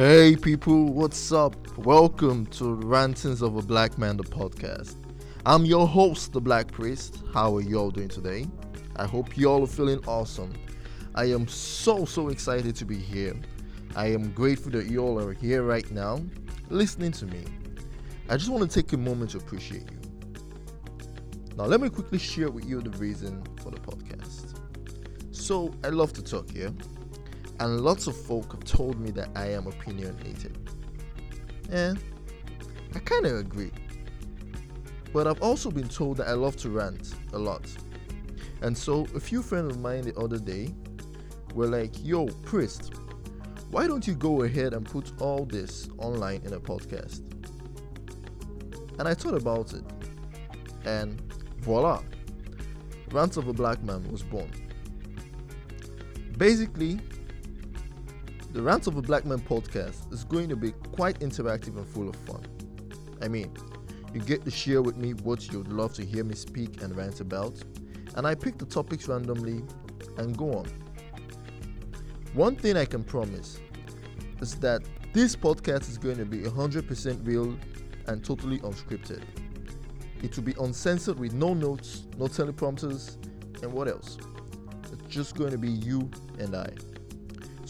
Hey people, what's up? Welcome to Rantings of a Black Man, the podcast. I'm your host, the Black Priest. How are y'all doing today? I hope y'all are feeling awesome. I am so, so excited to be here. I am grateful that y'all are here right now, listening to me. I just want to take a moment to appreciate you. Now, let me quickly share with you the reason for the podcast. So, I love to talk here, and lots of folk have told me that I am opinionated. And I kind of agree. But I've also been told that I love to rant a lot. And so, a few friends of mine the other day were like, Yo, Priest, why don't you go ahead and put all this online in a podcast? And I thought about it, and voila, Rants of a Black Man was born. Basically, the Rants of a Black Man podcast is going to be quite interactive and full of fun. I mean, you get to share with me what you'd love to hear me speak and rant about, and I pick the topics randomly and go on. One thing I can promise is that this podcast is going to be 100% real and totally unscripted. It will be uncensored with no notes, no teleprompters, and what else? It's just going to be you and I.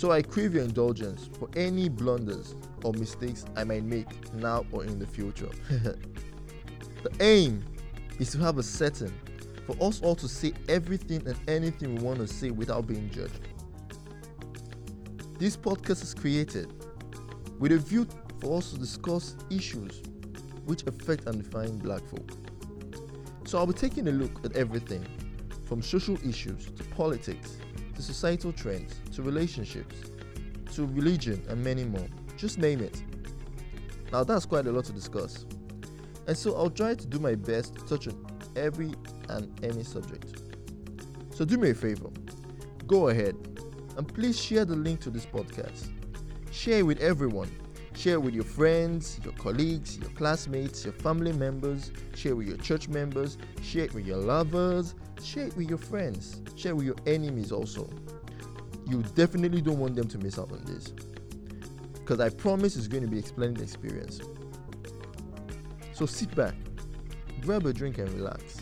So I crave your indulgence for any blunders or mistakes I might make now or in the future. the aim is to have a setting for us all to say everything and anything we want to say without being judged. This podcast is created with a view for us to discuss issues which affect and define black folk. So I'll be taking a look at everything from social issues to politics to societal trends to relationships to religion and many more. Just name it. Now that's quite a lot to discuss. And so I'll try to do my best to touch on every and any subject. So do me a favor. Go ahead and please share the link to this podcast. Share it with everyone. Share with your friends, your colleagues, your classmates, your family members. Share with your church members. Share it with your lovers. Share it with your friends. Share with your enemies also. You definitely don't want them to miss out on this. Because I promise it's going to be a splendid experience. So sit back, grab a drink, and relax.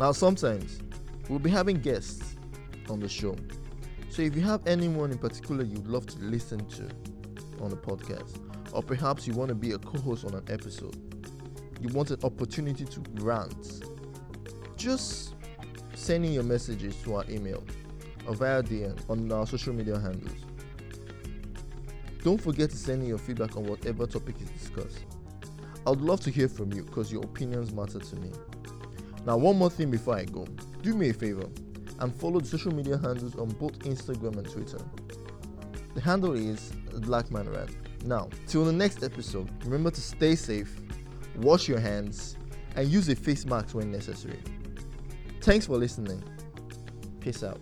Now, sometimes we'll be having guests on the show. So if you have anyone in particular you'd love to listen to on the podcast, or perhaps you want to be a co host on an episode, you want an opportunity to rant, just send in your messages to our email or via DM on our social media handles. Don't forget to send in your feedback on whatever topic is discussed. I would love to hear from you because your opinions matter to me. Now, one more thing before I go do me a favor and follow the social media handles on both Instagram and Twitter. The handle is Black Man Rad. Now, till the next episode, remember to stay safe, wash your hands, and use a face mask when necessary. Thanks for listening. Peace out.